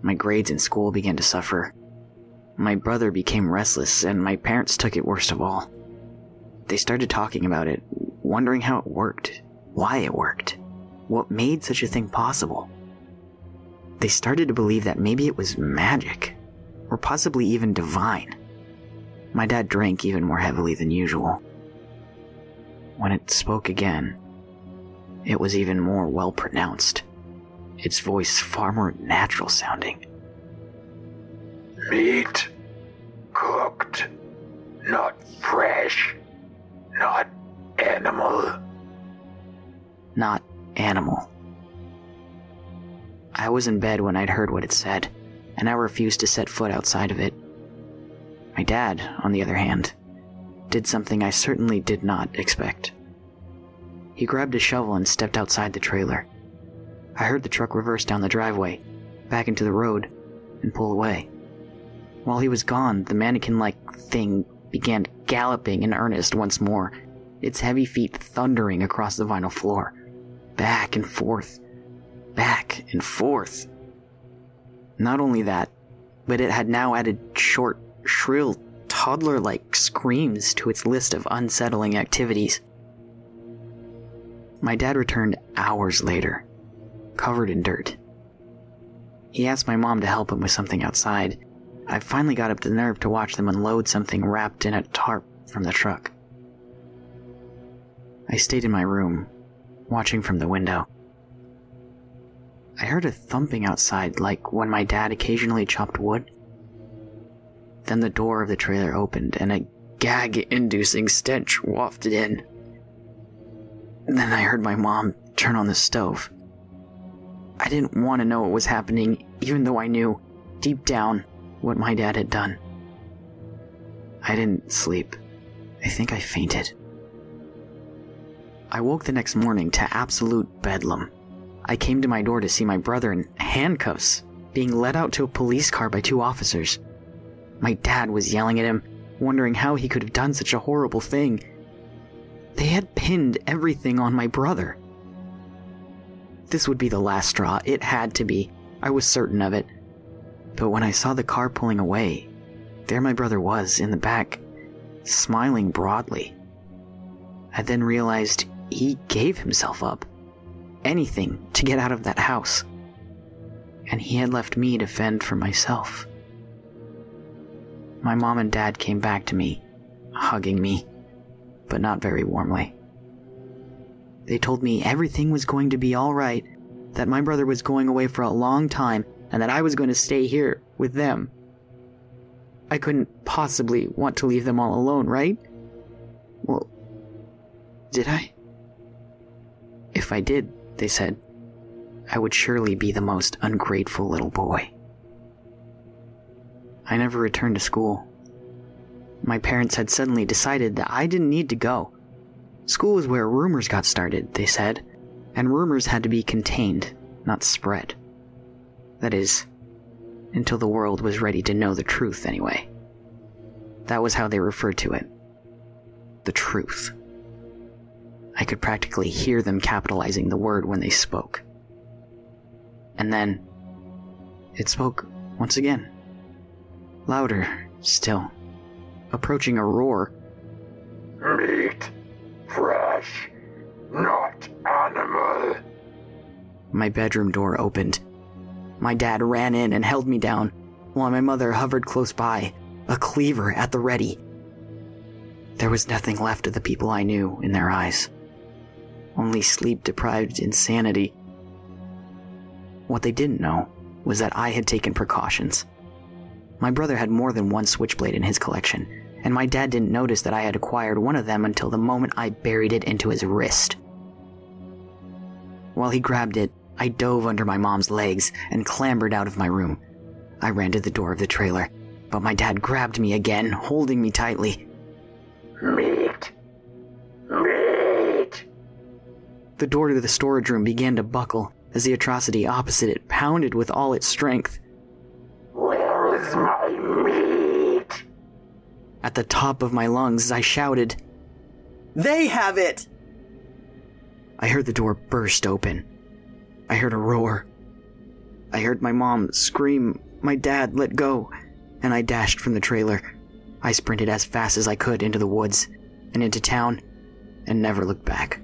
My grades in school began to suffer. My brother became restless, and my parents took it worst of all. They started talking about it, wondering how it worked, why it worked, what made such a thing possible. They started to believe that maybe it was magic, or possibly even divine. My dad drank even more heavily than usual. When it spoke again, it was even more well pronounced, its voice far more natural sounding. Meat. Cooked. Not fresh. Not animal. Not animal. I was in bed when I'd heard what it said, and I refused to set foot outside of it. My dad, on the other hand, did something I certainly did not expect. He grabbed a shovel and stepped outside the trailer. I heard the truck reverse down the driveway, back into the road, and pull away. While he was gone, the mannequin like thing began galloping in earnest once more, its heavy feet thundering across the vinyl floor, back and forth, back and forth. Not only that, but it had now added short, shrill, toddler like screams to its list of unsettling activities. My dad returned hours later, covered in dirt. He asked my mom to help him with something outside. I finally got up the nerve to watch them unload something wrapped in a tarp from the truck. I stayed in my room, watching from the window. I heard a thumping outside, like when my dad occasionally chopped wood. Then the door of the trailer opened and a gag inducing stench wafted in. Then I heard my mom turn on the stove. I didn't want to know what was happening, even though I knew, deep down, what my dad had done. I didn't sleep. I think I fainted. I woke the next morning to absolute bedlam. I came to my door to see my brother in handcuffs, being led out to a police car by two officers. My dad was yelling at him, wondering how he could have done such a horrible thing. They had pinned everything on my brother. This would be the last straw. It had to be. I was certain of it. But when I saw the car pulling away, there my brother was in the back, smiling broadly. I then realized he gave himself up. Anything to get out of that house. And he had left me to fend for myself. My mom and dad came back to me, hugging me, but not very warmly. They told me everything was going to be alright, that my brother was going away for a long time, and that I was going to stay here with them. I couldn't possibly want to leave them all alone, right? Well, did I? If I did, they said, I would surely be the most ungrateful little boy. I never returned to school. My parents had suddenly decided that I didn't need to go. School was where rumors got started, they said, and rumors had to be contained, not spread. That is, until the world was ready to know the truth, anyway. That was how they referred to it. The truth. I could practically hear them capitalizing the word when they spoke. And then, it spoke once again. Louder, still. Approaching a roar. Meat. Fresh. Not animal. My bedroom door opened. My dad ran in and held me down, while my mother hovered close by, a cleaver at the ready. There was nothing left of the people I knew in their eyes, only sleep deprived insanity. What they didn't know was that I had taken precautions. My brother had more than one switchblade in his collection, and my dad didn't notice that I had acquired one of them until the moment I buried it into his wrist. While he grabbed it, I dove under my mom's legs and clambered out of my room. I ran to the door of the trailer, but my dad grabbed me again, holding me tightly. Meat. Meat. The door to the storage room began to buckle as the atrocity opposite it pounded with all its strength. My meat? At the top of my lungs, I shouted, They have it! I heard the door burst open. I heard a roar. I heard my mom scream, my dad let go, and I dashed from the trailer. I sprinted as fast as I could into the woods and into town and never looked back.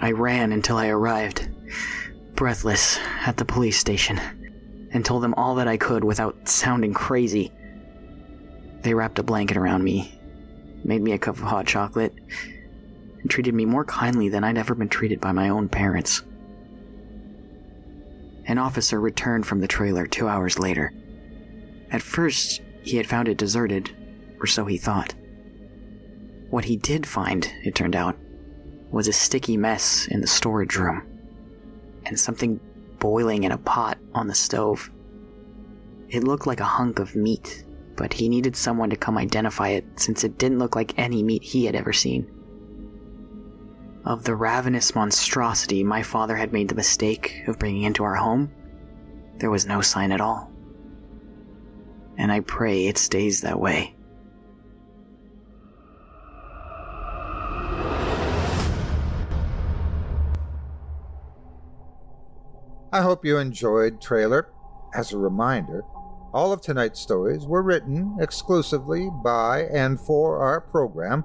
I ran until I arrived, breathless, at the police station and told them all that I could without sounding crazy. They wrapped a blanket around me, made me a cup of hot chocolate, and treated me more kindly than I'd ever been treated by my own parents. An officer returned from the trailer two hours later. At first, he had found it deserted, or so he thought. What he did find, it turned out, was a sticky mess in the storage room, and something boiling in a pot on the stove. It looked like a hunk of meat, but he needed someone to come identify it since it didn't look like any meat he had ever seen. Of the ravenous monstrosity my father had made the mistake of bringing into our home, there was no sign at all. And I pray it stays that way. I hope you enjoyed Trailer. As a reminder, all of tonight's stories were written exclusively by and for our program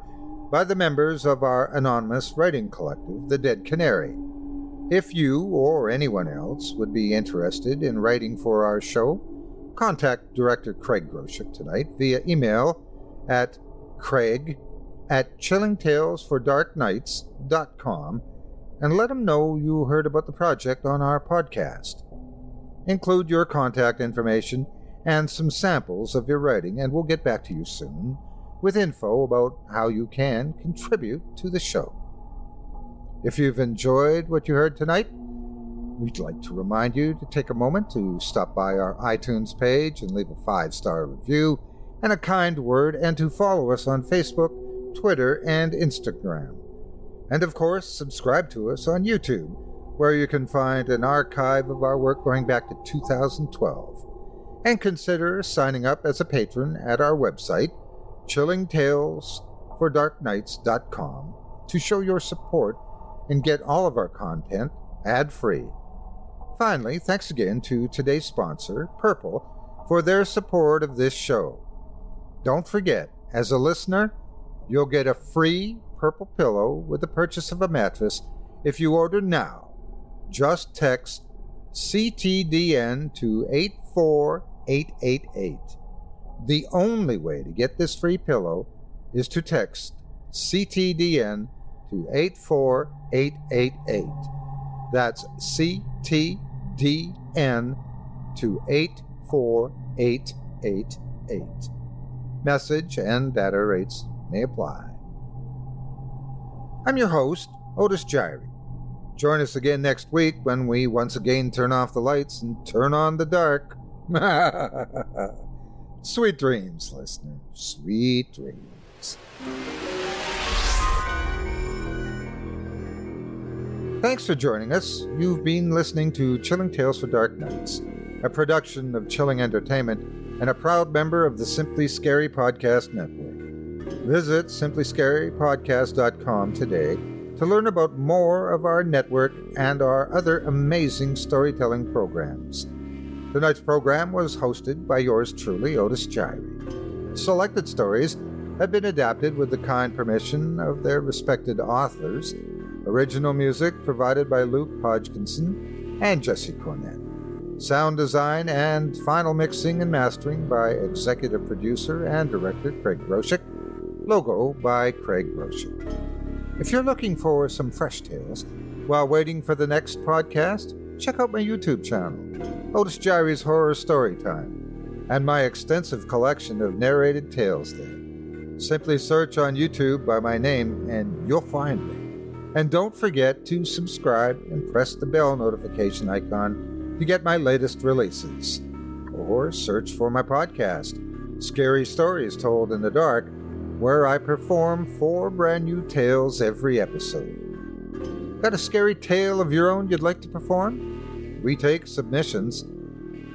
by the members of our anonymous writing collective, The Dead Canary. If you or anyone else would be interested in writing for our show, contact Director Craig Groshek tonight via email at craig at chillingtalesfordarknights.com and let them know you heard about the project on our podcast. Include your contact information and some samples of your writing, and we'll get back to you soon with info about how you can contribute to the show. If you've enjoyed what you heard tonight, we'd like to remind you to take a moment to stop by our iTunes page and leave a five star review and a kind word, and to follow us on Facebook, Twitter, and Instagram. And of course, subscribe to us on YouTube, where you can find an archive of our work going back to 2012. And consider signing up as a patron at our website, chillingtalesfordarknights.com, to show your support and get all of our content ad free. Finally, thanks again to today's sponsor, Purple, for their support of this show. Don't forget, as a listener, you'll get a free purple pillow with the purchase of a mattress if you order now. Just text CTDN to 84888. The only way to get this free pillow is to text CTDN to 84888. That's CTDN to 84888. Message and data rates may apply. I'm your host, Otis Jiry. Join us again next week when we once again turn off the lights and turn on the dark. Sweet dreams, listener. Sweet dreams. Thanks for joining us. You've been listening to Chilling Tales for Dark Nights, a production of Chilling Entertainment and a proud member of the Simply Scary Podcast Network. Visit simplyscarypodcast.com today to learn about more of our network and our other amazing storytelling programs. Tonight's program was hosted by yours truly, Otis Jiry. Selected stories have been adapted with the kind permission of their respected authors. Original music provided by Luke Hodgkinson and Jesse Cornett. Sound design and final mixing and mastering by executive producer and director Craig Groshek. Logo by Craig Groshek. If you're looking for some fresh tales while waiting for the next podcast, check out my YouTube channel, Otis Jiry's Horror Storytime, and my extensive collection of narrated tales there. Simply search on YouTube by my name and you'll find me. And don't forget to subscribe and press the bell notification icon to get my latest releases. Or search for my podcast, Scary Stories Told in the Dark, where I perform four brand new tales every episode. Got a scary tale of your own you'd like to perform? We take submissions.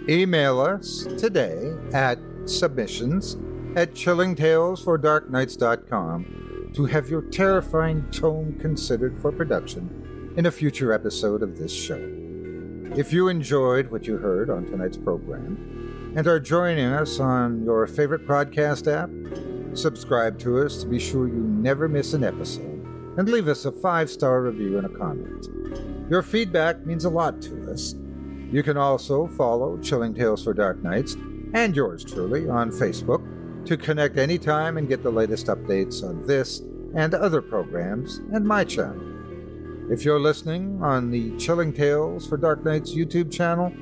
Email us today at submissions at chillingtalesfordarknights.com to have your terrifying tome considered for production in a future episode of this show. If you enjoyed what you heard on tonight's program and are joining us on your favorite podcast app, subscribe to us to be sure you never miss an episode, and leave us a five star review and a comment. Your feedback means a lot to us. You can also follow Chilling Tales for Dark Nights and yours truly on Facebook to connect anytime and get the latest updates on this and other programs and my channel. If you're listening on the Chilling Tales for Dark Nights YouTube channel,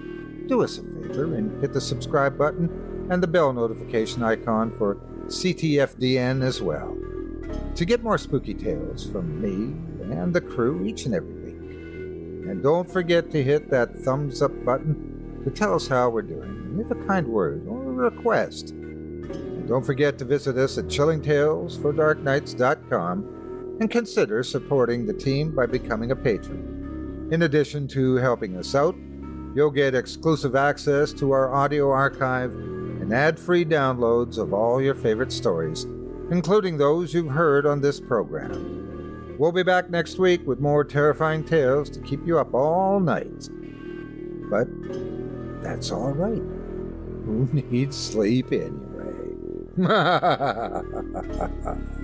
do us a favor and hit the subscribe button and the bell notification icon for CTFDN as well. To get more spooky tales from me and the crew each and every week. And don't forget to hit that thumbs up button to tell us how we're doing. Leave a kind word or a request. And don't forget to visit us at chillingtalesfordarknights.com and consider supporting the team by becoming a patron. In addition to helping us out, you'll get exclusive access to our audio archive and ad free downloads of all your favorite stories, including those you've heard on this program. We'll be back next week with more terrifying tales to keep you up all night. But that's all right. Who needs sleep anyway?